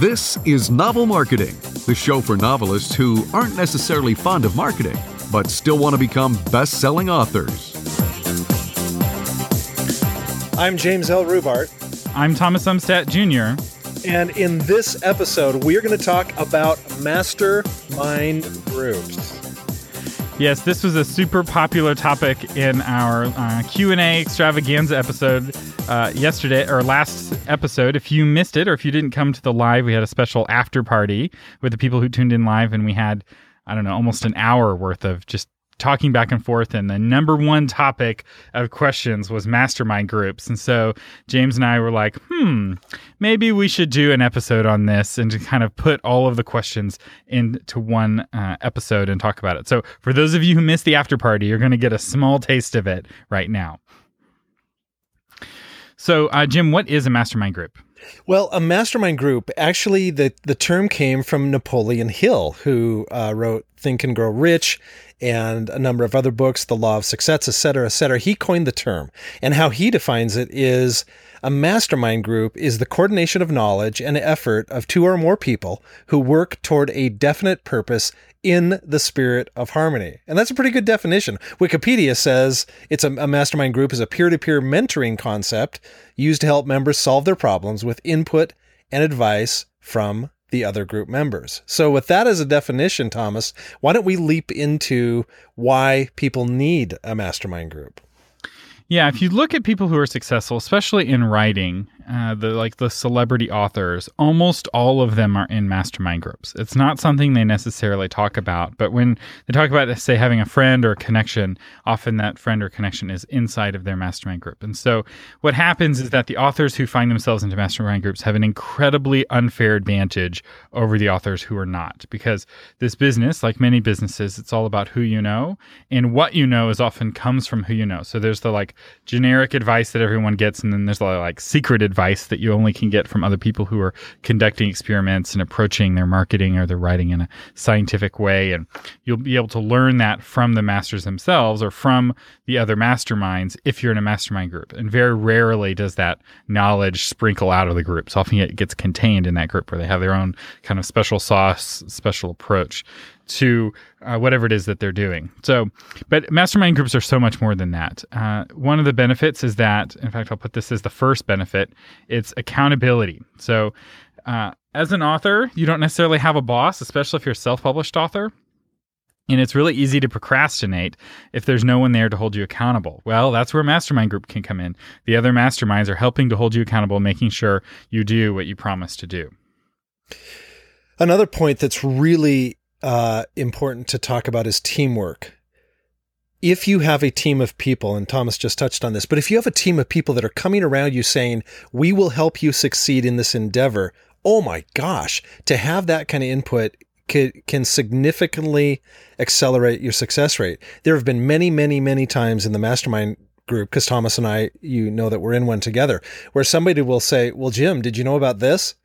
This is Novel Marketing, the show for novelists who aren't necessarily fond of marketing, but still want to become best selling authors. I'm James L. Rubart. I'm Thomas Umstattd Jr. And in this episode, we are going to talk about mastermind groups. Yes, this was a super popular topic in our uh, Q&A extravaganza episode uh, yesterday or last episode. If you missed it or if you didn't come to the live, we had a special after party with the people who tuned in live and we had I don't know, almost an hour worth of just talking back and forth and the number one topic of questions was mastermind groups. And so james and i were like hmm maybe we should do an episode on this and to kind of put all of the questions into one uh, episode and talk about it. So for those of you who missed the after party you're going to get a small taste of it right now. So uh, jim what is a mastermind group well, a mastermind group, actually, the, the term came from Napoleon Hill, who uh, wrote Think and Grow Rich and a number of other books, The Law of Success, et cetera, et cetera. He coined the term. And how he defines it is a mastermind group is the coordination of knowledge and effort of two or more people who work toward a definite purpose in the spirit of harmony. And that's a pretty good definition. Wikipedia says it's a, a mastermind group is a peer-to-peer mentoring concept used to help members solve their problems with input and advice from the other group members. So, with that as a definition, Thomas, why don't we leap into why people need a mastermind group? Yeah, if you look at people who are successful, especially in writing, uh, the like the celebrity authors, almost all of them are in mastermind groups. It's not something they necessarily talk about, but when they talk about, say, having a friend or a connection, often that friend or connection is inside of their mastermind group. And so, what happens is that the authors who find themselves into mastermind groups have an incredibly unfair advantage over the authors who are not, because this business, like many businesses, it's all about who you know, and what you know is often comes from who you know. So there's the like generic advice that everyone gets, and then there's the like secret advice that you only can get from other people who are conducting experiments and approaching their marketing or their writing in a scientific way. And you'll be able to learn that from the masters themselves or from the other masterminds if you're in a mastermind group. And very rarely does that knowledge sprinkle out of the group. So often it gets contained in that group where they have their own kind of special sauce, special approach to uh, whatever it is that they're doing. So, but mastermind groups are so much more than that. Uh, one of the benefits is that, in fact, I'll put this as the first benefit it's accountability. So, uh, as an author, you don't necessarily have a boss, especially if you're a self published author. And it's really easy to procrastinate if there's no one there to hold you accountable. Well, that's where mastermind group can come in. The other masterminds are helping to hold you accountable, making sure you do what you promise to do. Another point that's really uh, important to talk about is teamwork. If you have a team of people, and Thomas just touched on this, but if you have a team of people that are coming around you saying, we will help you succeed in this endeavor, oh my gosh, to have that kind of input can, can significantly accelerate your success rate. There have been many, many, many times in the mastermind group, because Thomas and I, you know that we're in one together, where somebody will say, Well, Jim, did you know about this?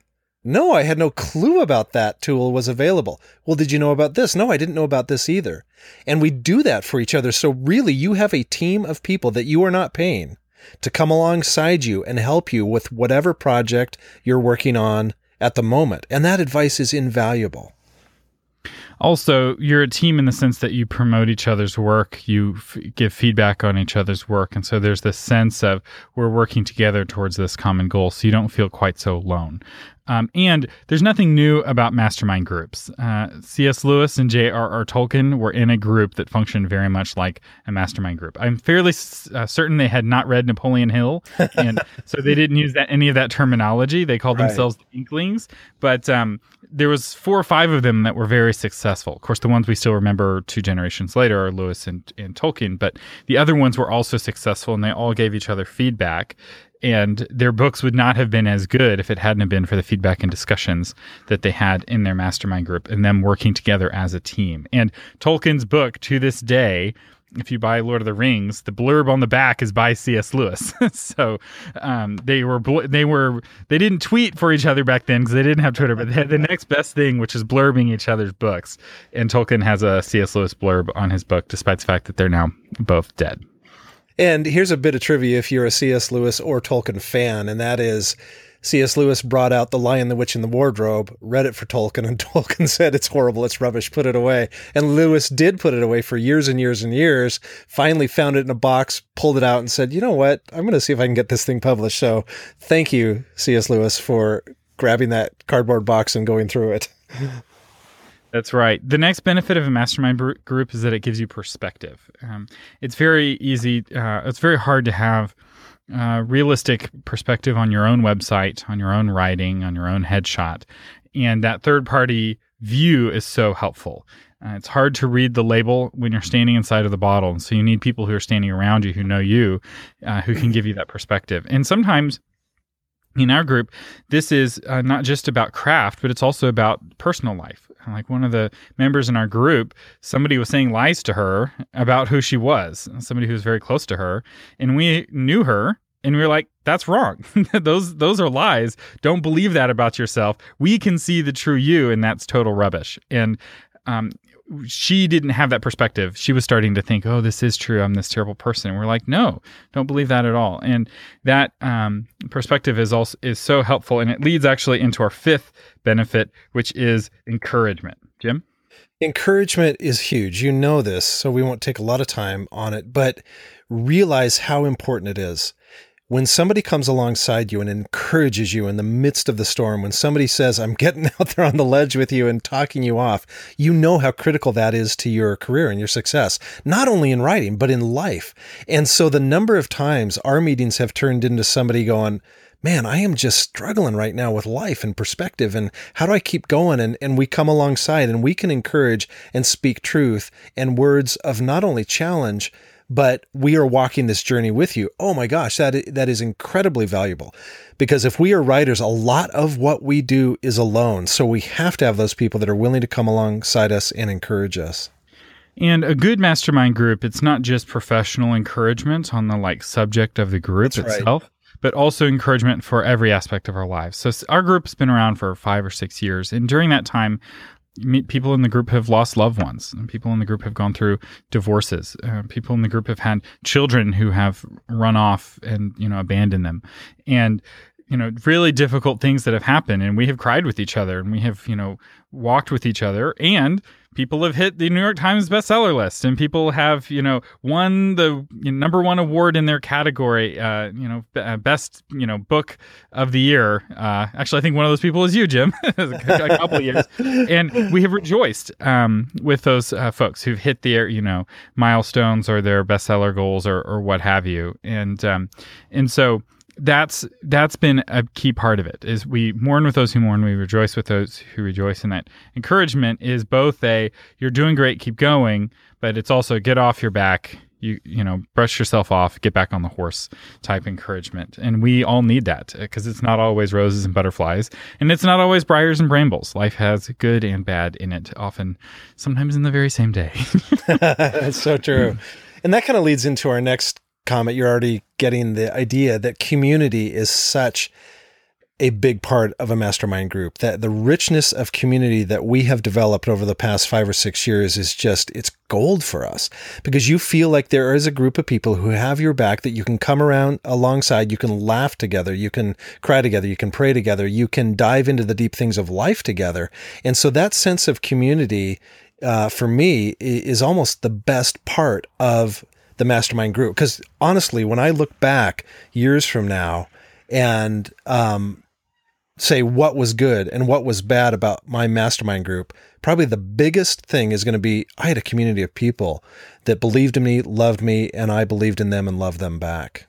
No, I had no clue about that tool was available. Well, did you know about this? No, I didn't know about this either. And we do that for each other. So really, you have a team of people that you are not paying to come alongside you and help you with whatever project you're working on at the moment. And that advice is invaluable. Also, you're a team in the sense that you promote each other's work, you f- give feedback on each other's work. And so there's this sense of we're working together towards this common goal. So you don't feel quite so alone. Um, and there's nothing new about mastermind groups. Uh, C.S. Lewis and J.R.R. Tolkien were in a group that functioned very much like a mastermind group. I'm fairly uh, certain they had not read Napoleon Hill, and so they didn't use that any of that terminology. They called right. themselves the Inklings, but um, there was four or five of them that were very successful. Of course, the ones we still remember two generations later are Lewis and, and Tolkien, but the other ones were also successful, and they all gave each other feedback and their books would not have been as good if it hadn't been for the feedback and discussions that they had in their mastermind group and them working together as a team. And Tolkien's book to this day, if you buy Lord of the Rings, the blurb on the back is by C.S. Lewis. so um, they were they were they didn't tweet for each other back then because they didn't have Twitter, but they had the next best thing, which is blurbing each other's books. And Tolkien has a C.S. Lewis blurb on his book, despite the fact that they're now both dead. And here's a bit of trivia if you're a C.S. Lewis or Tolkien fan, and that is C.S. Lewis brought out The Lion, the Witch, and the Wardrobe, read it for Tolkien, and Tolkien said, It's horrible, it's rubbish, put it away. And Lewis did put it away for years and years and years, finally found it in a box, pulled it out, and said, You know what? I'm going to see if I can get this thing published. So thank you, C.S. Lewis, for grabbing that cardboard box and going through it. That's right. The next benefit of a mastermind group is that it gives you perspective. Um, it's very easy, uh, it's very hard to have uh, realistic perspective on your own website, on your own writing, on your own headshot. And that third party view is so helpful. Uh, it's hard to read the label when you're standing inside of the bottle. And so you need people who are standing around you who know you, uh, who can give you that perspective. And sometimes in our group, this is uh, not just about craft, but it's also about personal life. Like one of the members in our group, somebody was saying lies to her about who she was, somebody who was very close to her, and we knew her, and we were like, "That's wrong. those those are lies. Don't believe that about yourself. We can see the true you, and that's total rubbish." And um, she didn't have that perspective. She was starting to think, "Oh, this is true. I'm this terrible person." And we're like, "No, don't believe that at all." And that um, perspective is also is so helpful, and it leads actually into our fifth benefit, which is encouragement. Jim, encouragement is huge. You know this, so we won't take a lot of time on it, but realize how important it is when somebody comes alongside you and encourages you in the midst of the storm, when somebody says, I'm getting out there on the ledge with you and talking you off, you know how critical that is to your career and your success, not only in writing, but in life. And so the number of times our meetings have turned into somebody going, Man, I am just struggling right now with life and perspective and how do I keep going? And, and we come alongside and we can encourage and speak truth and words of not only challenge, but we are walking this journey with you. Oh my gosh, that that is incredibly valuable. Because if we are writers, a lot of what we do is alone. So we have to have those people that are willing to come alongside us and encourage us. And a good mastermind group, it's not just professional encouragement on the like subject of the group That's itself. Right but also encouragement for every aspect of our lives. So our group's been around for five or six years, and during that time, people in the group have lost loved ones. People in the group have gone through divorces. Uh, people in the group have had children who have run off and you know abandoned them, and you know really difficult things that have happened. And we have cried with each other, and we have you know walked with each other, and people have hit the New York Times bestseller list, and people have you know won the number one award in their category. Uh, you know, uh, best you know book of the year. Uh, actually, I think one of those people is you, Jim. a couple years, and we have rejoiced um, with those uh, folks who've hit their you know milestones or their bestseller goals or, or what have you, and um, and so that's that's been a key part of it is we mourn with those who mourn we rejoice with those who rejoice and that. Encouragement is both a you're doing great keep going but it's also get off your back you you know brush yourself off get back on the horse type encouragement. And we all need that because it's not always roses and butterflies and it's not always briars and brambles. Life has good and bad in it often sometimes in the very same day. That's so true. And that kind of leads into our next comment, you're already getting the idea that community is such a big part of a mastermind group. That the richness of community that we have developed over the past five or six years is just, it's gold for us because you feel like there is a group of people who have your back that you can come around alongside. You can laugh together. You can cry together. You can pray together. You can dive into the deep things of life together. And so that sense of community uh, for me is almost the best part of the mastermind group. Because honestly, when I look back years from now and um, say what was good and what was bad about my mastermind group, probably the biggest thing is going to be I had a community of people that believed in me, loved me, and I believed in them and loved them back.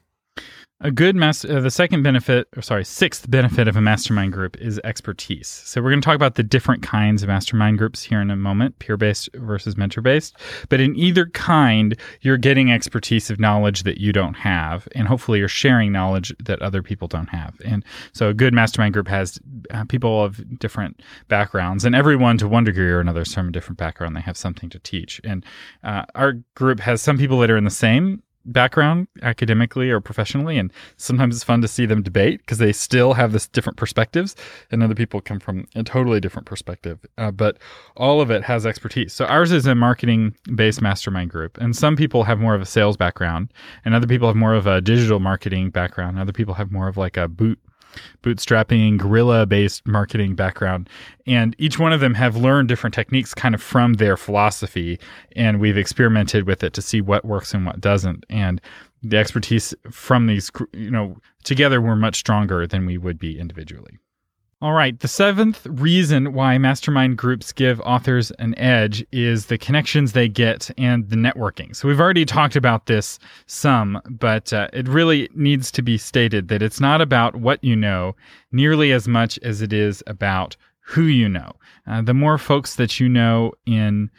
A good master, uh, the second benefit, or sorry, sixth benefit of a mastermind group is expertise. So we're going to talk about the different kinds of mastermind groups here in a moment, peer-based versus mentor-based. But in either kind, you're getting expertise of knowledge that you don't have, and hopefully you're sharing knowledge that other people don't have. And so a good mastermind group has uh, people of different backgrounds, and everyone to one degree or another is from a different background. They have something to teach. And uh, our group has some people that are in the same background academically or professionally and sometimes it's fun to see them debate because they still have this different perspectives and other people come from a totally different perspective uh, but all of it has expertise. So ours is a marketing based mastermind group and some people have more of a sales background and other people have more of a digital marketing background other people have more of like a boot bootstrapping guerrilla based marketing background. And each one of them have learned different techniques kind of from their philosophy. And we've experimented with it to see what works and what doesn't. And the expertise from these, you know, together we're much stronger than we would be individually. All right. The seventh reason why mastermind groups give authors an edge is the connections they get and the networking. So we've already talked about this some, but uh, it really needs to be stated that it's not about what you know nearly as much as it is about who you know. Uh, the more folks that you know in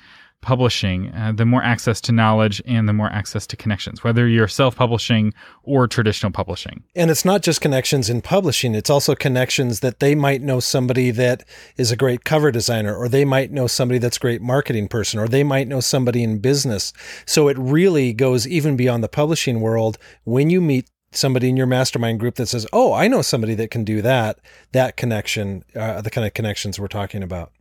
publishing, uh, the more access to knowledge and the more access to connections, whether you're self publishing or traditional publishing. And it's not just connections in publishing, it's also connections that they might know somebody that is a great cover designer, or they might know somebody that's a great marketing person, or they might know somebody in business. So it really goes even beyond the publishing world. When you meet somebody in your mastermind group that says, Oh, I know somebody that can do that, that connection, uh, the kind of connections we're talking about.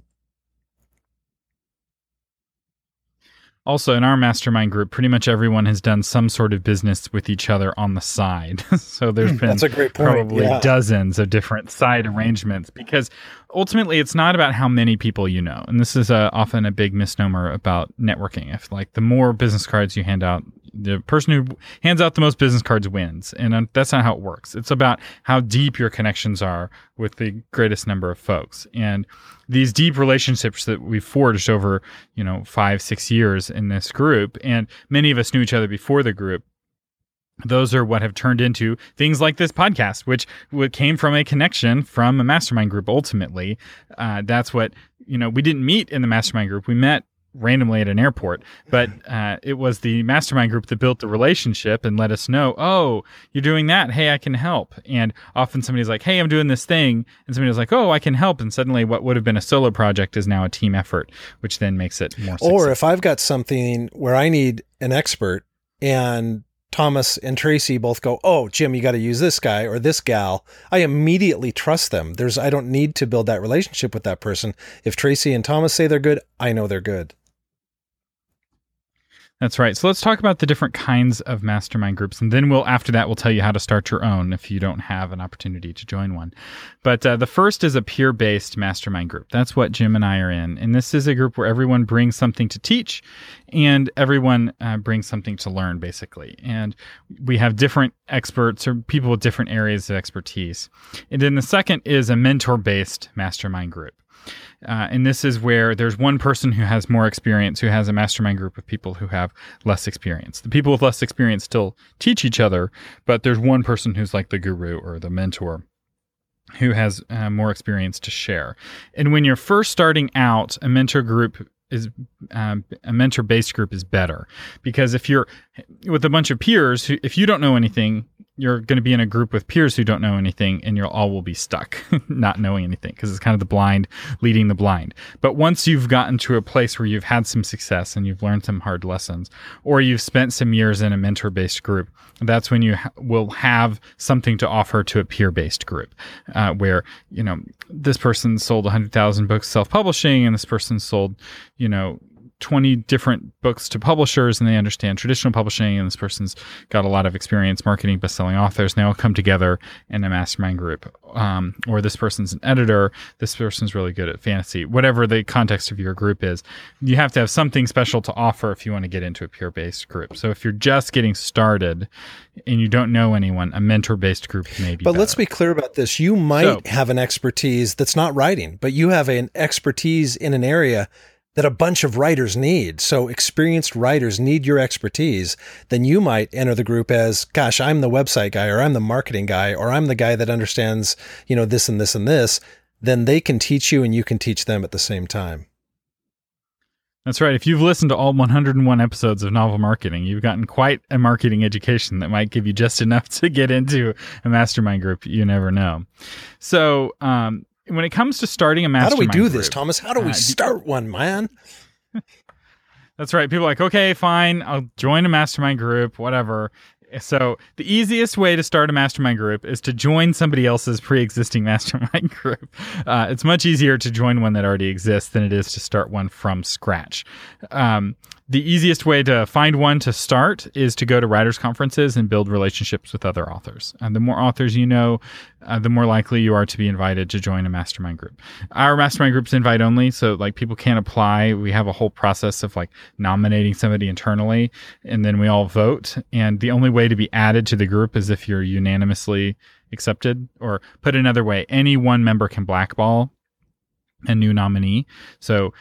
Also, in our mastermind group, pretty much everyone has done some sort of business with each other on the side. so there's hmm, been That's a great point. probably yeah. dozens of different side arrangements because ultimately it's not about how many people you know. And this is a, often a big misnomer about networking. If like the more business cards you hand out, the person who hands out the most business cards wins. And uh, that's not how it works. It's about how deep your connections are with the greatest number of folks. And these deep relationships that we've forged over, you know, five, six years in this group, and many of us knew each other before the group. Those are what have turned into things like this podcast, which came from a connection from a mastermind group. Ultimately, uh, that's what you know. We didn't meet in the mastermind group. We met randomly at an airport, but uh, it was the mastermind group that built the relationship and let us know, oh, you're doing that. Hey, I can help. And often somebody's like, hey, I'm doing this thing. And somebody was like, oh, I can help. And suddenly what would have been a solo project is now a team effort, which then makes it more successful. Or if I've got something where I need an expert and Thomas and Tracy both go, "Oh, Jim, you got to use this guy or this gal." I immediately trust them. There's I don't need to build that relationship with that person. If Tracy and Thomas say they're good, I know they're good. That's right. So let's talk about the different kinds of mastermind groups, and then we'll after that we'll tell you how to start your own if you don't have an opportunity to join one. But uh, the first is a peer-based mastermind group. That's what Jim and I are in, and this is a group where everyone brings something to teach, and everyone uh, brings something to learn, basically. And we have different experts or people with different areas of expertise. And then the second is a mentor-based mastermind group. Uh, and this is where there's one person who has more experience, who has a mastermind group of people who have less experience. The people with less experience still teach each other, but there's one person who's like the guru or the mentor who has uh, more experience to share. And when you're first starting out, a mentor group is um, a mentor based group is better because if you're with a bunch of peers if you don't know anything you're going to be in a group with peers who don't know anything and you'll all will be stuck not knowing anything because it's kind of the blind leading the blind. But once you've gotten to a place where you've had some success and you've learned some hard lessons or you've spent some years in a mentor based group that's when you ha- will have something to offer to a peer based group uh, where you know this person sold 100000 books self-publishing and this person sold you know 20 different books to publishers and they understand traditional publishing and this person's got a lot of experience marketing best-selling authors and they all come together in a mastermind group. Um, or this person's an editor this person's really good at fantasy whatever the context of your group is. You have to have something special to offer if you want to get into a peer-based group. So if you're just getting started and you don't know anyone a mentor-based group may be but better. let's be clear about this. You might so, have an expertise that's not writing but you have an expertise in an area that a bunch of writers need. So experienced writers need your expertise. Then you might enter the group as, gosh, I'm the website guy or I'm the marketing guy or I'm the guy that understands, you know, this and this and this. Then they can teach you and you can teach them at the same time. That's right. If you've listened to all 101 episodes of novel marketing, you've gotten quite a marketing education that might give you just enough to get into a mastermind group. You never know. So, um, when it comes to starting a mastermind, how do we do group, this, Thomas? How do we uh, start one, man? That's right. People are like, okay, fine, I'll join a mastermind group, whatever. So the easiest way to start a mastermind group is to join somebody else's pre-existing mastermind group. Uh, it's much easier to join one that already exists than it is to start one from scratch. Um, the easiest way to find one to start is to go to writers' conferences and build relationships with other authors. And the more authors you know, uh, the more likely you are to be invited to join a mastermind group. Our mastermind group's invite only, so like people can't apply. We have a whole process of like nominating somebody internally, and then we all vote. And the only way to be added to the group is if you're unanimously accepted, or put another way, any one member can blackball a new nominee. So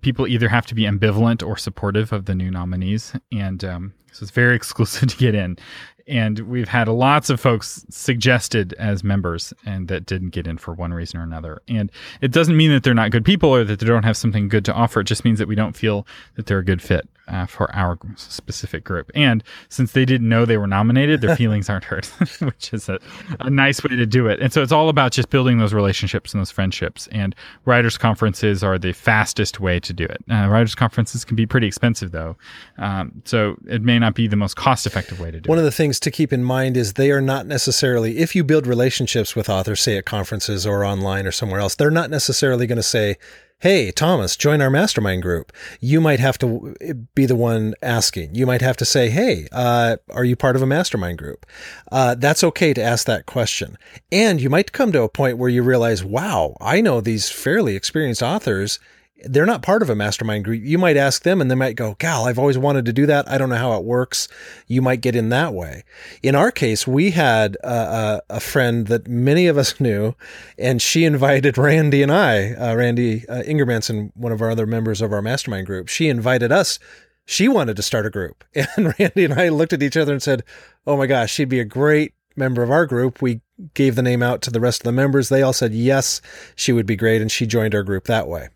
people either have to be ambivalent or supportive of the new nominees, and um, so it's very exclusive to get in. And we've had lots of folks suggested as members and that didn't get in for one reason or another. And it doesn't mean that they're not good people or that they don't have something good to offer. It just means that we don't feel that they're a good fit uh, for our specific group. And since they didn't know they were nominated their feelings aren't hurt which is a, a nice way to do it. And so it's all about just building those relationships and those friendships. And writers conferences are the fastest way to do it uh, writers conferences can be pretty expensive though um, so it may not be the most cost effective way to do One it One of the things to keep in mind is they are not necessarily, if you build relationships with authors, say at conferences or online or somewhere else, they're not necessarily going to say, Hey, Thomas, join our mastermind group. You might have to be the one asking. You might have to say, Hey, uh, are you part of a mastermind group? Uh, that's okay to ask that question. And you might come to a point where you realize, wow, I know these fairly experienced authors they're not part of a mastermind group. You might ask them and they might go, Gal, I've always wanted to do that. I don't know how it works. You might get in that way. In our case, we had a, a, a friend that many of us knew, and she invited Randy and I, uh, Randy uh, Ingermanson, one of our other members of our mastermind group, she invited us. She wanted to start a group. And Randy and I looked at each other and said, Oh my gosh, she'd be a great member of our group. We gave the name out to the rest of the members. They all said yes, she would be great. And she joined our group that way.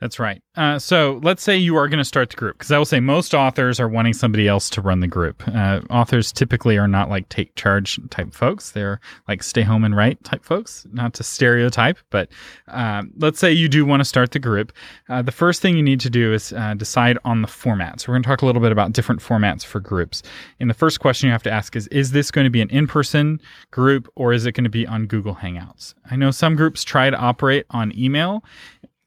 That's right. Uh, so let's say you are going to start the group, because I will say most authors are wanting somebody else to run the group. Uh, authors typically are not like take charge type folks. They're like stay home and write type folks, not to stereotype, but um, let's say you do want to start the group. Uh, the first thing you need to do is uh, decide on the format. So we're going to talk a little bit about different formats for groups. And the first question you have to ask is Is this going to be an in person group or is it going to be on Google Hangouts? I know some groups try to operate on email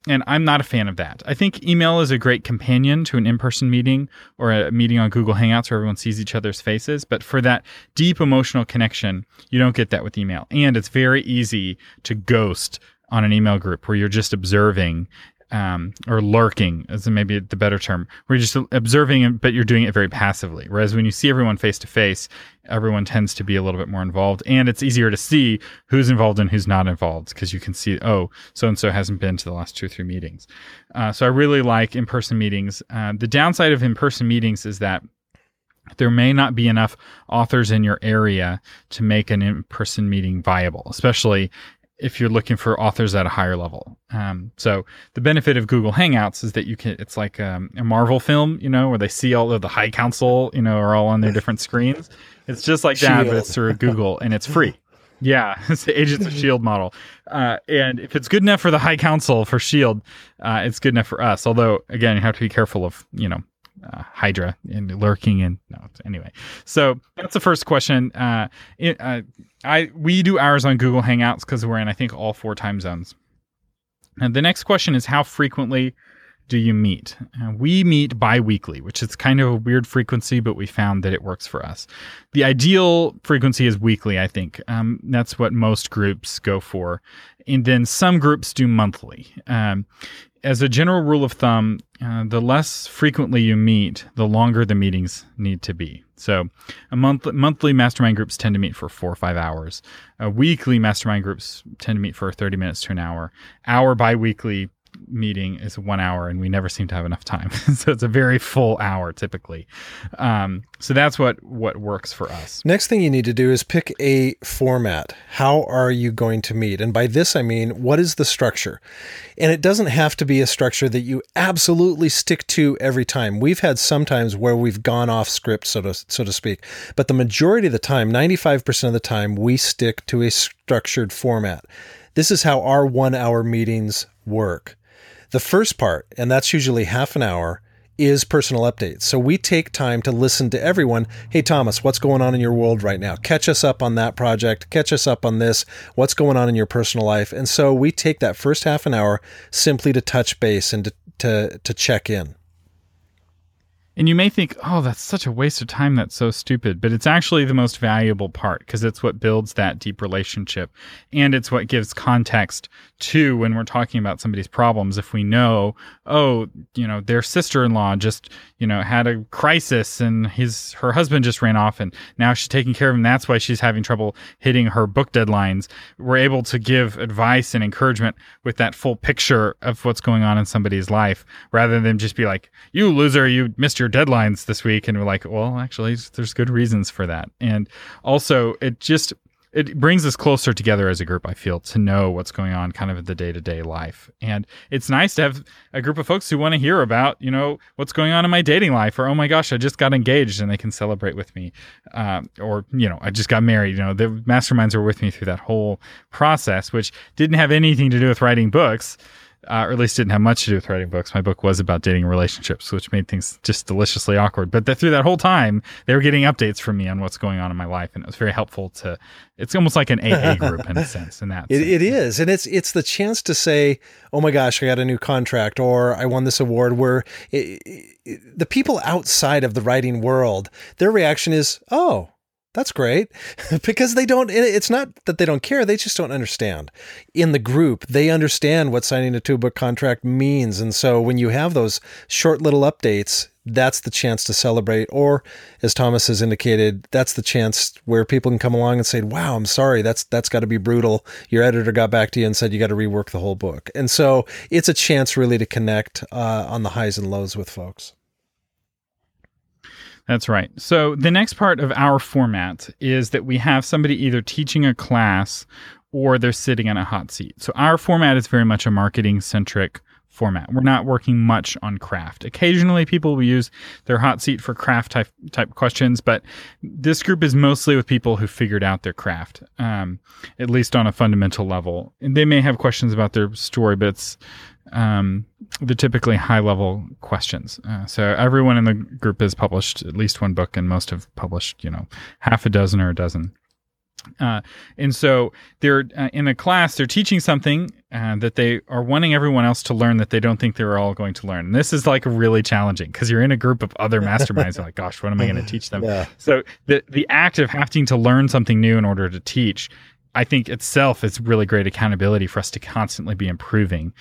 and I'm not a fan of that. I think email is a great companion to an in person meeting or a meeting on Google Hangouts where everyone sees each other's faces. But for that deep emotional connection, you don't get that with email. And it's very easy to ghost on an email group where you're just observing um, or lurking is maybe the better term, where you're just observing, but you're doing it very passively. Whereas when you see everyone face to face, everyone tends to be a little bit more involved, and it's easier to see who's involved and who's not involved because you can see, oh, so and so hasn't been to the last two or three meetings. Uh, so I really like in person meetings. Uh, the downside of in person meetings is that there may not be enough authors in your area to make an in person meeting viable, especially if you're looking for authors at a higher level. Um, so the benefit of Google Hangouts is that you can, it's like um, a Marvel film, you know, where they see all of the High Council, you know, are all on their different screens. It's just like that, but it's through Google and it's free. Yeah, it's the Agents of Shield model, uh, and if it's good enough for the High Council for Shield, uh, it's good enough for us. Although, again, you have to be careful of you know uh, Hydra and lurking and no. Anyway, so that's the first question. Uh, it, uh, I we do ours on Google Hangouts because we're in I think all four time zones. And the next question is how frequently do you meet? Uh, we meet bi-weekly, which is kind of a weird frequency, but we found that it works for us. The ideal frequency is weekly, I think. Um, that's what most groups go for. And then some groups do monthly. Um, as a general rule of thumb, uh, the less frequently you meet, the longer the meetings need to be. So, a month monthly mastermind groups tend to meet for four or five hours. Uh, weekly mastermind groups tend to meet for thirty minutes to an hour. Our biweekly meeting is one hour and we never seem to have enough time. So it's a very full hour typically. Um, so that's what what works for us. Next thing you need to do is pick a format. How are you going to meet? And by this i mean what is the structure? And it doesn't have to be a structure that you absolutely stick to every time. We've had some times where we've gone off script so to so to speak. But the majority of the time 95% of the time we stick to a structured format. This is how our one hour meetings work the first part, and that's usually half an hour, is personal updates. So we take time to listen to everyone. Hey, Thomas, what's going on in your world right now? Catch us up on that project. Catch us up on this. What's going on in your personal life? And so we take that first half an hour simply to touch base and to, to to check in. And you may think, oh, that's such a waste of time. That's so stupid. But it's actually the most valuable part because it's what builds that deep relationship. And it's what gives context to when we're talking about somebody's problems. If we know, oh, you know, their sister in law just, you know, had a crisis and his, her husband just ran off and now she's taking care of him. That's why she's having trouble hitting her book deadlines. We're able to give advice and encouragement with that full picture of what's going on in somebody's life rather than just be like, you loser, you missed your deadlines this week and we're like well actually there's good reasons for that. And also it just it brings us closer together as a group i feel to know what's going on kind of in the day-to-day life. And it's nice to have a group of folks who want to hear about you know what's going on in my dating life or oh my gosh i just got engaged and they can celebrate with me. Um, or you know i just got married you know the masterminds were with me through that whole process which didn't have anything to do with writing books uh, or at least didn't have much to do with writing books. My book was about dating relationships, which made things just deliciously awkward. But that, through that whole time, they were getting updates from me on what's going on in my life, and it was very helpful to. It's almost like an AA group in a sense. In that, it, it is, and it's it's the chance to say, "Oh my gosh, I got a new contract," or "I won this award." Where it, it, the people outside of the writing world, their reaction is, "Oh." That's great because they don't, it's not that they don't care, they just don't understand. In the group, they understand what signing a two book contract means. And so when you have those short little updates, that's the chance to celebrate. Or as Thomas has indicated, that's the chance where people can come along and say, wow, I'm sorry. That's, that's got to be brutal. Your editor got back to you and said, you got to rework the whole book. And so it's a chance really to connect uh, on the highs and lows with folks. That's right. So the next part of our format is that we have somebody either teaching a class or they're sitting in a hot seat. So our format is very much a marketing centric format. We're not working much on craft. Occasionally people will use their hot seat for craft type type questions, but this group is mostly with people who figured out their craft, um, at least on a fundamental level. And they may have questions about their story, but it's um, the typically high level questions. Uh, so everyone in the group has published at least one book, and most have published, you know, half a dozen or a dozen. Uh, and so they're uh, in a class, they're teaching something uh, that they are wanting everyone else to learn that they don't think they're all going to learn. And this is like really challenging because you're in a group of other masterminds. like, gosh, what am I going to teach them? Yeah. So the the act of having to learn something new in order to teach I think itself is really great accountability for us to constantly be improving.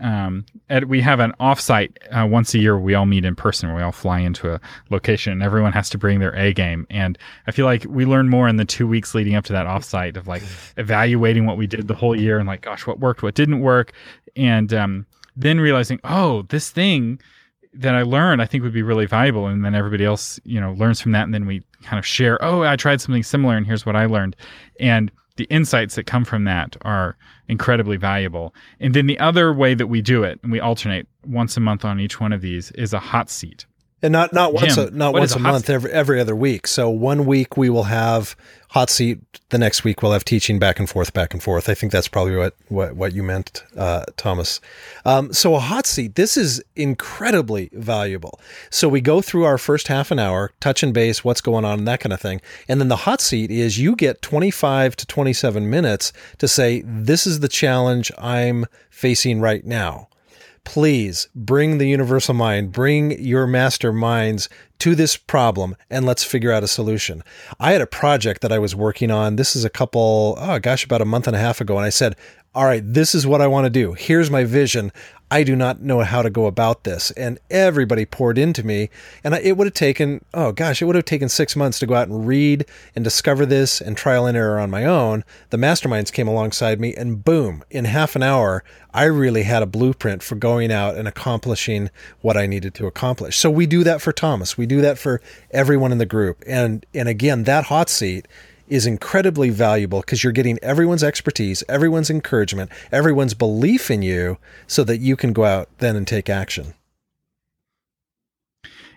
Um, and we have an offsite uh, once a year. We all meet in person. We all fly into a location, and everyone has to bring their A game. And I feel like we learn more in the two weeks leading up to that offsite of like evaluating what we did the whole year and like, gosh, what worked, what didn't work, and um, then realizing, oh, this thing that I learned, I think would be really valuable. And then everybody else, you know, learns from that, and then we kind of share. Oh, I tried something similar, and here's what I learned, and the insights that come from that are incredibly valuable. And then the other way that we do it, and we alternate once a month on each one of these, is a hot seat and not not once a, not once a, a month every every other week. So one week we will have hot seat. The next week we'll have teaching back and forth, back and forth. I think that's probably what what, what you meant, uh, Thomas. Um, so a hot seat. This is incredibly valuable. So we go through our first half an hour, touch and base, what's going on, and that kind of thing. And then the hot seat is you get twenty five to twenty seven minutes to say this is the challenge I'm facing right now please bring the universal mind, bring your master minds to this problem and let's figure out a solution. I had a project that I was working on. This is a couple, oh gosh, about a month and a half ago. And I said, all right, this is what I want to do. Here's my vision. I do not know how to go about this. And everybody poured into me. And it would have taken, oh gosh, it would have taken six months to go out and read and discover this and trial and error on my own. The masterminds came alongside me, and boom, in half an hour, I really had a blueprint for going out and accomplishing what I needed to accomplish. So we do that for Thomas. We do that for everyone in the group. And, and again, that hot seat is incredibly valuable because you're getting everyone's expertise, everyone's encouragement, everyone's belief in you so that you can go out then and take action.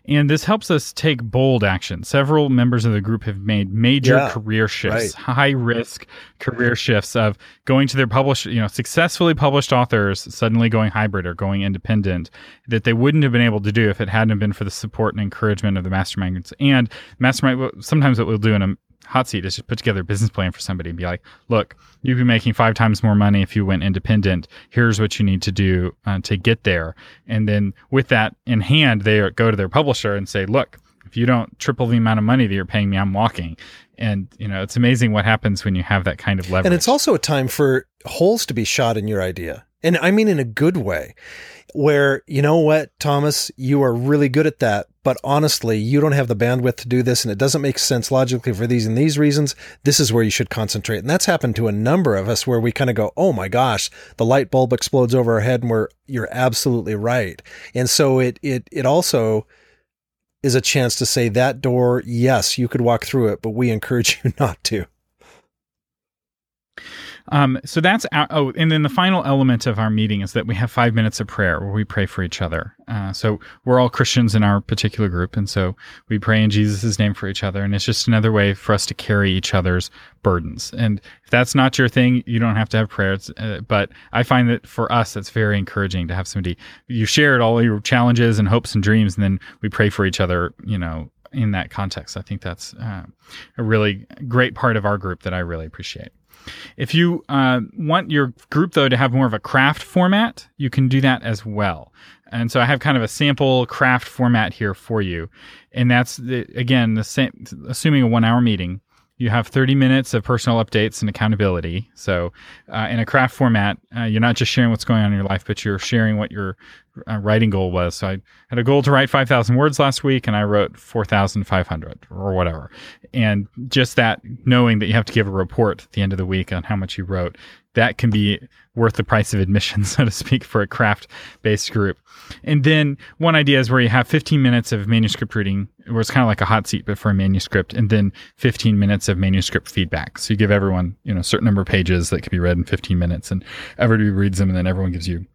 And this helps us take bold action. Several members of the group have made major yeah, career shifts, right. high risk career shifts of going to their published, you know, successfully published authors suddenly going hybrid or going independent that they wouldn't have been able to do if it hadn't been for the support and encouragement of the masterminds. And mastermind, sometimes what we'll do in a hot seat is just put together a business plan for somebody and be like, look, you'd be making five times more money if you went independent. Here's what you need to do uh, to get there. And then with that in hand, they go to their publisher and say, look, if you don't triple the amount of money that you're paying me, I'm walking. And you know, it's amazing what happens when you have that kind of leverage. And it's also a time for holes to be shot in your idea. And I mean in a good way where, you know what, Thomas, you are really good at that, but honestly, you don't have the bandwidth to do this and it doesn't make sense logically for these and these reasons. This is where you should concentrate. And that's happened to a number of us where we kind of go, oh my gosh, the light bulb explodes over our head and we're, you're absolutely right. And so it, it, it also, is a chance to say that door, yes, you could walk through it, but we encourage you not to. Um, so that's our, oh, and then the final element of our meeting is that we have five minutes of prayer where we pray for each other. Uh, so we're all Christians in our particular group, and so we pray in Jesus' name for each other, and it's just another way for us to carry each other's burdens. And if that's not your thing, you don't have to have prayers. Uh, but I find that for us, it's very encouraging to have somebody you shared all your challenges and hopes and dreams, and then we pray for each other. You know, in that context, I think that's uh, a really great part of our group that I really appreciate. If you uh, want your group, though, to have more of a craft format, you can do that as well. And so I have kind of a sample craft format here for you. And that's, the, again, the same, assuming a one hour meeting, you have 30 minutes of personal updates and accountability. So, uh, in a craft format, uh, you're not just sharing what's going on in your life, but you're sharing what your uh, writing goal was. So, I had a goal to write 5,000 words last week, and I wrote 4,500 or whatever. And just that knowing that you have to give a report at the end of the week on how much you wrote, that can be worth the price of admission, so to speak, for a craft based group. And then one idea is where you have 15 minutes of manuscript reading, where it's kind of like a hot seat, but for a manuscript, and then 15 minutes of manuscript feedback. So you give everyone, you know, a certain number of pages that can be read in 15 minutes, and everybody reads them, and then everyone gives you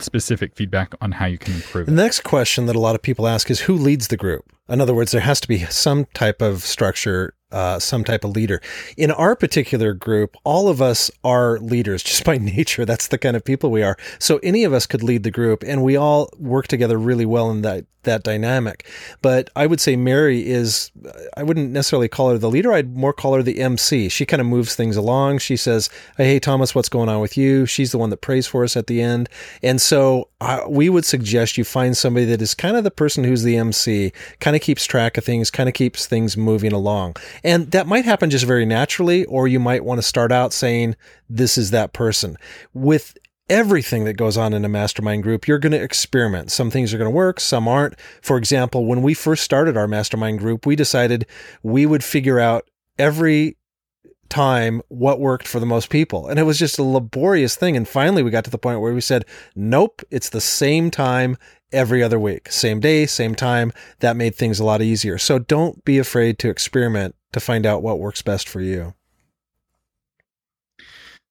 specific feedback on how you can improve. The next question that a lot of people ask is who leads the group? In other words, there has to be some type of structure uh, some type of leader. In our particular group, all of us are leaders just by nature. That's the kind of people we are. So any of us could lead the group, and we all work together really well in that that dynamic. But I would say Mary is. I wouldn't necessarily call her the leader. I'd more call her the MC. She kind of moves things along. She says, "Hey, Thomas, what's going on with you?" She's the one that prays for us at the end, and so uh, we would suggest you find somebody that is kind of the person who's the MC, kind of keeps track of things, kind of keeps things moving along. And that might happen just very naturally, or you might want to start out saying, this is that person. With everything that goes on in a mastermind group, you're going to experiment. Some things are going to work, some aren't. For example, when we first started our mastermind group, we decided we would figure out every time what worked for the most people. And it was just a laborious thing. And finally, we got to the point where we said, nope, it's the same time every other week, same day, same time. That made things a lot easier. So don't be afraid to experiment to find out what works best for you.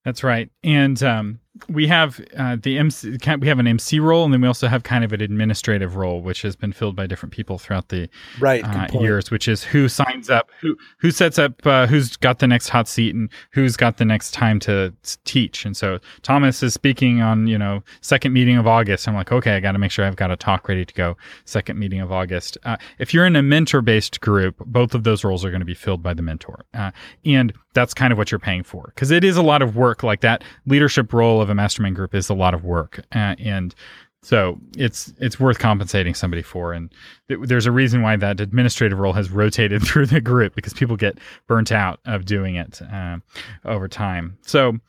That's right. And um, we have uh, the MC, we have an MC role, and then we also have kind of an administrative role, which has been filled by different people throughout the right uh, years. Which is who signs up, who who sets up, uh, who's got the next hot seat, and who's got the next time to teach. And so Thomas is speaking on you know second meeting of August. I'm like, okay, I got to make sure I've got a talk ready to go. Second meeting of August. Uh, if you're in a mentor based group, both of those roles are going to be filled by the mentor, uh, and that's kind of what you're paying for because it is a lot of work. Like that leadership role of a mastermind group is a lot of work, uh, and so it's it's worth compensating somebody for. And th- there's a reason why that administrative role has rotated through the group because people get burnt out of doing it uh, over time. So.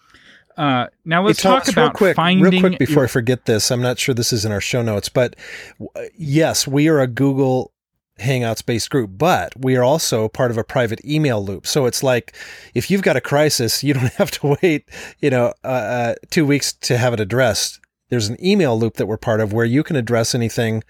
Uh, now let's hey, talk about real quick, finding. Real quick before I forget this, I'm not sure this is in our show notes, but yes, we are a Google Hangouts based group, but we are also part of a private email loop. So it's like if you've got a crisis, you don't have to wait, you know, uh, uh, two weeks to have it addressed. There's an email loop that we're part of where you can address anything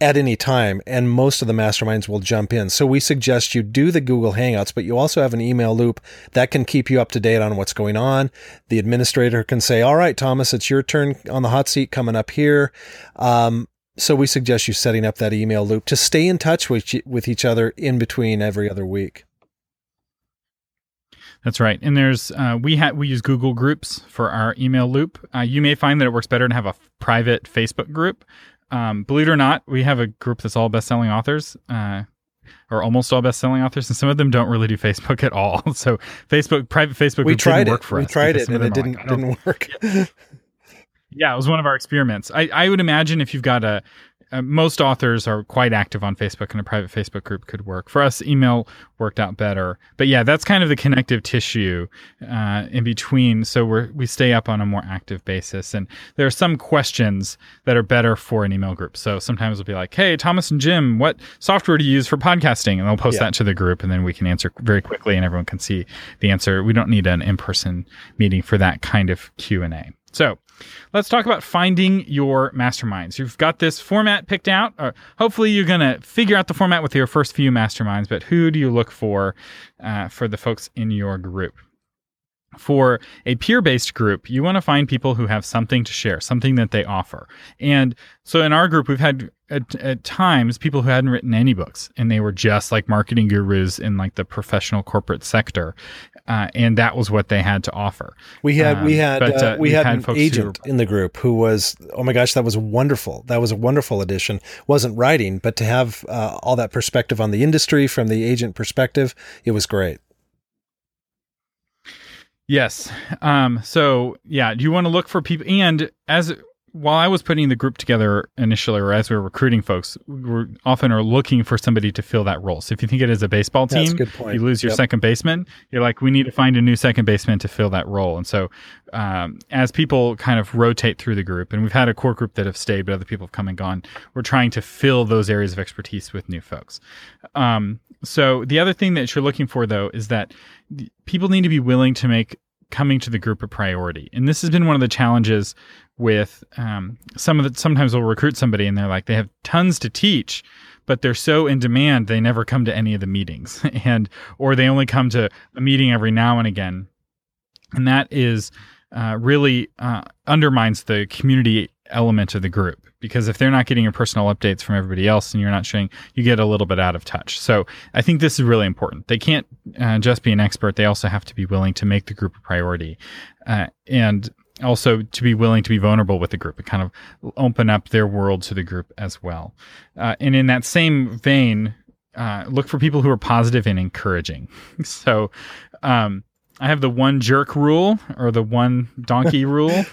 at any time, and most of the masterminds will jump in. So we suggest you do the Google Hangouts, but you also have an email loop that can keep you up to date on what's going on. The administrator can say, "All right, Thomas, it's your turn on the hot seat coming up here." Um, so we suggest you setting up that email loop to stay in touch with with each other in between every other week. That's right. And there's uh, we have we use Google Groups for our email loop. Uh, you may find that it works better to have a private Facebook group. Um, believe it or not, we have a group that's all best-selling authors. Uh, are almost all best-selling authors, and some of them don't really do Facebook at all. So Facebook, private Facebook, we group tried it. work for we tried it, and it didn't like, didn't work. yeah, it was one of our experiments. I, I would imagine if you've got a, uh, most authors are quite active on Facebook, and a private Facebook group could work. For us, email worked out better. But yeah, that's kind of the connective tissue uh, in between. So we we stay up on a more active basis, and there are some questions that are better for an email group. So sometimes we'll be like, "Hey, Thomas and Jim, what software do you use for podcasting?" And they'll post Yeah. that to the group, and then we can answer very quickly, and everyone can see the answer. We don't need an in-person meeting for that kind of Q and A. So let's talk about finding your masterminds. You've got this format picked out. Or hopefully, you're going to figure out the format with your first few masterminds. But who do you look for uh, for the folks in your group? For a peer based group, you want to find people who have something to share, something that they offer. And so in our group, we've had at, at times people who hadn't written any books and they were just like marketing gurus in like the professional corporate sector. Uh, and that was what they had to offer. We had we Um, had but, uh, uh, we we've had, had an agent in the group who was oh my gosh that was wonderful that was a wonderful addition wasn't writing but to have uh, all that perspective on the industry from the agent perspective it was great Yes. Um, so yeah, do you want to look for people and as while I was putting the group together initially or as we were recruiting folks, we were often are looking for somebody to fill that role. So if you think it is a baseball a team, point. you lose your Yep. second baseman, you're like, we need to find a new second baseman to fill that role. And so um, as people kind of rotate through the group, and we've had a core group that have stayed, but other people have come and gone, we're trying to fill those areas of expertise with new folks. Um, so the other thing that you're looking for though is that people need to be willing to make coming to the group a priority. And this has been one of the challenges with um, some of the sometimes we'll recruit somebody and they're like they have tons to teach but they're so in demand they never come to any of the meetings. And or they only come to a meeting every now and again. And that is uh, really uh, undermines the community element of the group because if they're not getting your personal updates from everybody else and you're not showing you get a little bit out of touch. So i think this is really important. They can't uh, just be an expert. They also have to be willing to make the group a priority uh, and also to be willing to be vulnerable with the group and kind of open up their world to the group as well. Uh, and in that same vein uh, look for people who are positive and encouraging. So um, I have the one jerk rule or the one donkey rule.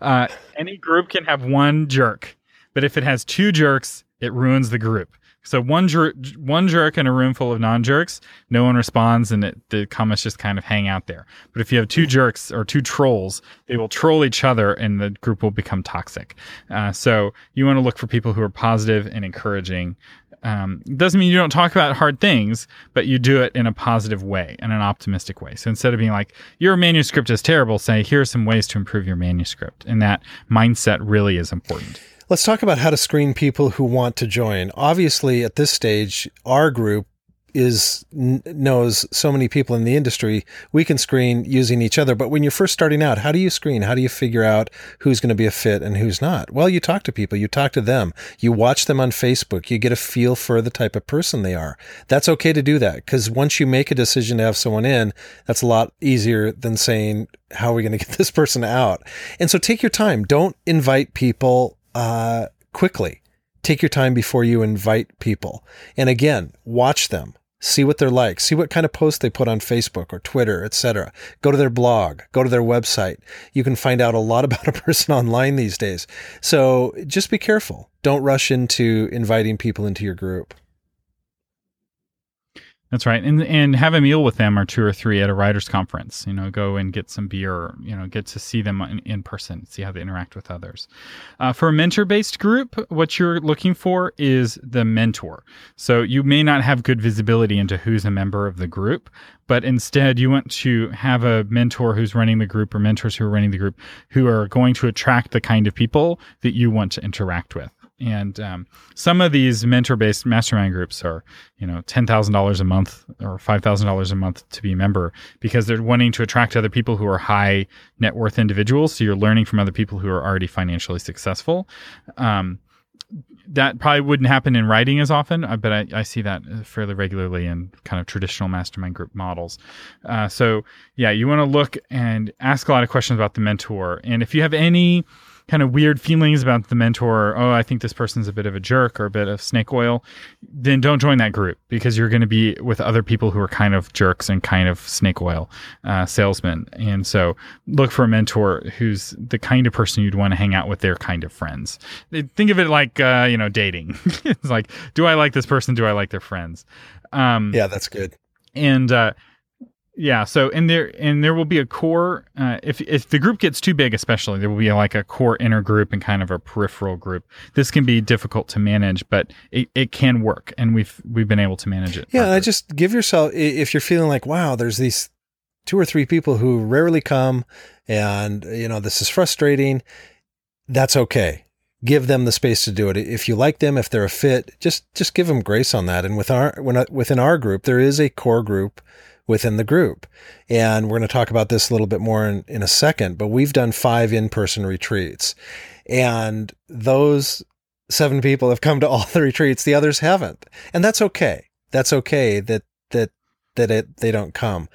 Uh, any group can have one jerk, but if it has two jerks, it ruins the group. So one jerk, one jerk in a room full of non-jerks, no one responds, and it, the comments just kind of hang out there. But if you have two jerks or two trolls, they will troll each other, and the group will become toxic. Uh, so you want to look for people who are positive and encouraging. Um, doesn't mean you don't talk about hard things, but you do it in a positive way, in an optimistic way. So instead of being like, your manuscript is terrible, say, here are some ways to improve your manuscript. And that mindset really is important. Let's talk about how to screen people who want to join. Obviously, at this stage, our group is knows so many people in the industry. We can screen using each other. But when you're first starting out, how do you screen? How do you figure out who's going to be a fit and who's not? Well, you talk to people, you talk to them, you watch them on Facebook, you get a feel for the type of person they are. That's okay to do that because once you make a decision to have someone in, that's a lot easier than saying, how are we going to get this person out? And so take your time. Don't invite people uh, quickly. Take your time before you invite people. And again, watch them. See what they're like. See what kind of posts they put on Facebook or Twitter, etc. Go to their blog, go to their website. You can find out a lot about a person online these days. So just be careful. Don't rush into inviting people into your group. That's right, and and have a meal with them or two or three at a writers conference. You know, go and get some beer. You know, get to see them in, in person, see how they interact with others. Uh, for a mentor based group, what you're looking for is the mentor. So you may not have good visibility into who's a member of the group, but instead you want to have a mentor who's running the group or mentors who are running the group who are going to attract the kind of people that you want to interact with. And um, some of these mentor-based mastermind groups are, you know, ten thousand dollars a month or five thousand dollars a month to be a member because they're wanting to attract other people who are high net worth individuals. So you're learning from other people who are already financially successful. Um, that probably wouldn't happen in writing as often, uh, but I, I see that fairly regularly in kind of traditional mastermind group models. Uh, so yeah, you want to look and ask a lot of questions about the mentor, and if you have any kind of weird feelings about the mentor, oh, I think this person's a bit of a jerk or a bit of snake oil, then don't join that group because you're going to be with other people who are kind of jerks and kind of snake oil uh, salesmen. And so look for a mentor who's the kind of person you'd want to hang out with their kind of friends. Think of it like, uh, you know, dating. it's like, do I like this person? Do I like their friends? Um, yeah, that's good. And, uh, yeah. So and there and there will be a core. Uh, if if the group gets too big, especially there will be like a core inner group and kind of a peripheral group. This can be difficult to manage, but it, it can work, and we've we've been able to manage it. Yeah, I just give yourself if you're feeling like wow, there's these two or three people who rarely come, and you know this is frustrating. That's okay. Give them the space to do it. If you like them, if they're a fit, just just give them grace on that. And with our when within our group, there is a core group within the group. And we're going to talk about this a little bit more in, in a second, but we've done five in person retreats. And those seven people have come to all the retreats, the others haven't. And that's okay. That's okay that, that, that it, they don't come.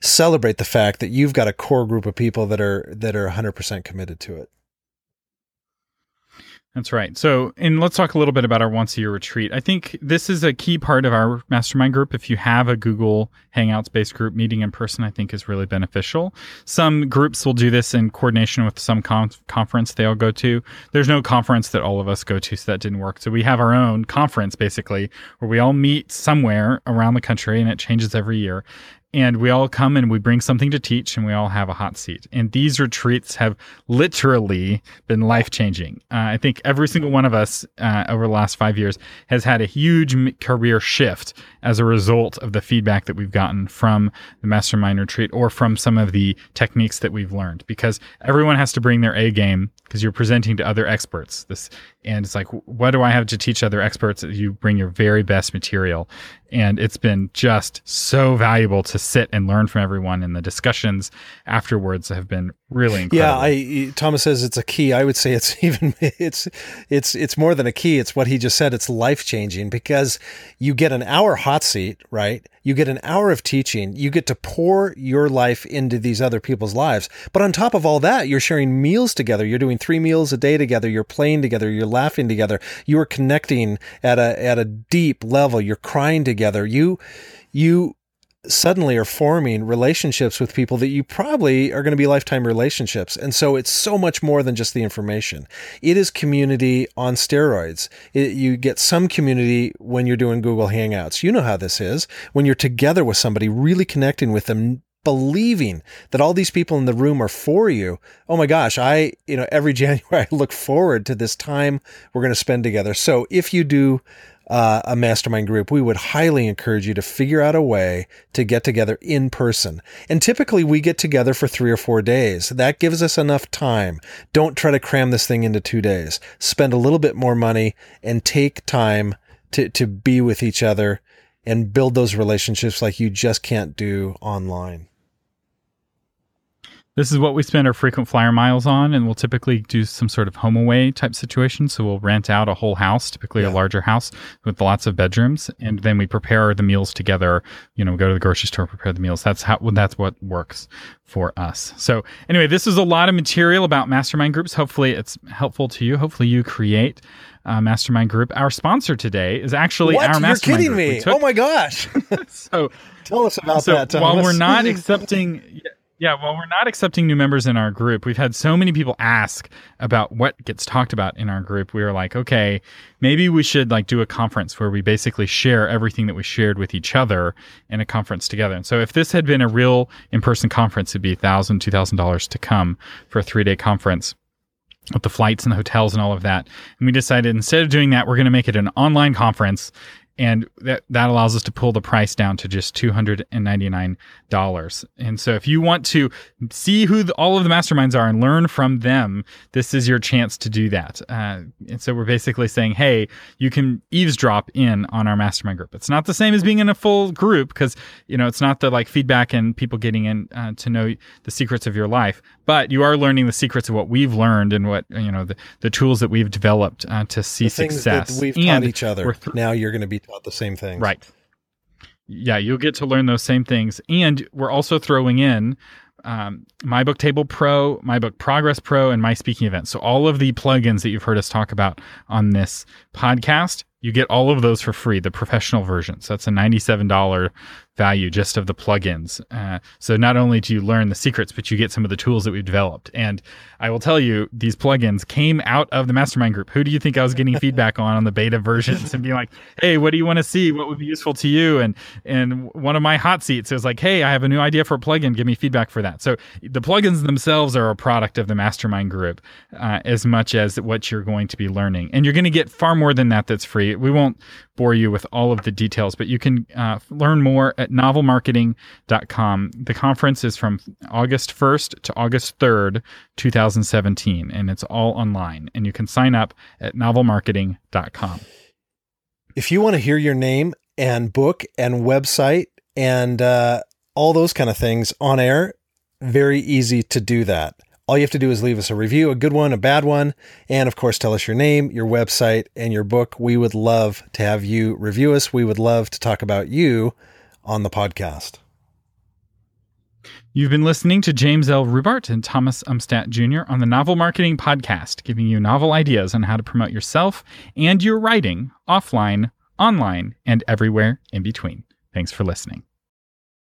Celebrate the fact that you've got a core group of people that are, that are 100% committed to it. That's right. So, and let's talk a little bit about our once a year retreat. I think this is a key part of our mastermind group. If you have a Google Hangouts based group meeting in person, I think is really beneficial. Some groups will do this in coordination with some conf- conference they all go to. There's no conference that all of us go to, so that didn't work. So we have our own conference basically where we all meet somewhere around the country and it changes every year and we all come and we bring something to teach and we all have a hot seat. And these retreats have literally been life changing uh, i think every single one of us uh, over the last five years has had a huge career shift as a result of the feedback that we've gotten from the mastermind retreat or from some of the techniques that we've learned because everyone has to bring their a game because you're presenting to other experts this and it's like what do i have to teach other experts you bring your very best material and it's been just so valuable to sit and learn from everyone and the discussions afterwards have been really incredible. Yeah, I Thomas says it's a key. I would say it's even it's it's it's more than a key. It's what he just said. It's life changing because you get an hour hot seat, right? You get an hour of teaching. You get to pour your life into these other people's lives. But on top of all that, you're sharing meals together. You're doing three meals a day together. You're playing together. You're laughing together. You are connecting at a at a deep level. You're crying together. You you suddenly are forming relationships with people that you probably are going to be lifetime relationships. And so it's so much more than just the information. It is community on steroids. It, you get some community when you're doing Google Hangouts. You know how this is. When you're together with somebody, really connecting with them, believing that all these people in the room are for you. Oh my gosh, I, you know, every January I look forward to this time we're going to spend together. So if you do uh, a mastermind group, we would highly encourage you to figure out a way to get together in person. And typically we get together for three or four days. That gives us enough time. Don't try to cram this thing into two days. Spend a little bit more money and take time to, to be with each other and build those relationships like you just can't do online. This is what we spend our frequent flyer miles on, and we'll typically do some sort of HomeAway type situation. So we'll rent out a whole house, typically yeah. a larger house with lots of bedrooms, and then we prepare the meals together. You know, go to the grocery store, prepare the meals. That's how that's what works for us. So anyway, this is a lot of material about mastermind groups. Hopefully, it's helpful to you. Hopefully, you create a mastermind group. Our sponsor today is actually what? our mastermind. You're kidding group. me! oh my gosh! so tell us about so that. Thomas. While we're not accepting. Yeah, well, we're not accepting new members in our group. We've had so many people ask about what gets talked about in our group. We were like, okay, maybe we should like do a conference where we basically share everything that we shared with each other in a conference together. And so if this had been a real in-person conference, it'd be thousand, two thousand dollars to come for a three-day conference with the flights and the hotels and all of that. And we decided instead of doing that, we're going to make it an online conference and that that allows us to pull the price down to just two hundred and ninety nine dollars. And so, if you want to see who the, all of the masterminds are and learn from them, this is your chance to do that. Uh, and so, we're basically saying, hey, you can eavesdrop in on our mastermind group. It's not the same as being in a full group because you know it's not the like feedback and people getting in uh, to know the secrets of your life, but you are learning the secrets of what we've learned and what you know the, the tools that we've developed uh, to see the success. We've and taught each other. Th- now you're going to be taught the same things. Right. Yeah, you'll get to learn those same things. And we're also throwing in um, my book table pro my book progress pro and my speaking events so all of the plugins that you've heard us talk about on this podcast you get all of those for free the professional versions that's a $97 value just of the plugins. Uh, so not only do you learn the secrets but you get some of the tools that we've developed. And i will tell you these plugins came out of the mastermind group. Who do you think i was getting feedback on on the beta versions and being like hey what do you want to see? What would be useful to you? And and one of my hot seats is like hey i have a new idea for a plugin. Give me feedback for that. So the plugins themselves are a product of the mastermind group uh, as much as what you're going to be learning. And you're going to get far more than that that's free. We won't bore you with all of the details but you can uh, learn more at novelmarketing.com the conference is from august 1st to august 3rd 2017 and it's all online and you can sign up at novelmarketing.com if you want to hear your name and book and website and uh, all those kind of things on air, very easy to do that. All you have to do is leave us a review, a good one, a bad one, and of course, tell us your name, your website, and your book. We would love to have you review us. We would love to talk about you on the podcast. You've been listening to James L. Rubart and Thomas Umstattd Jr. on the Novel Marketing Podcast, giving you novel ideas on how to promote yourself and your writing offline, online, and everywhere in between. Thanks for listening.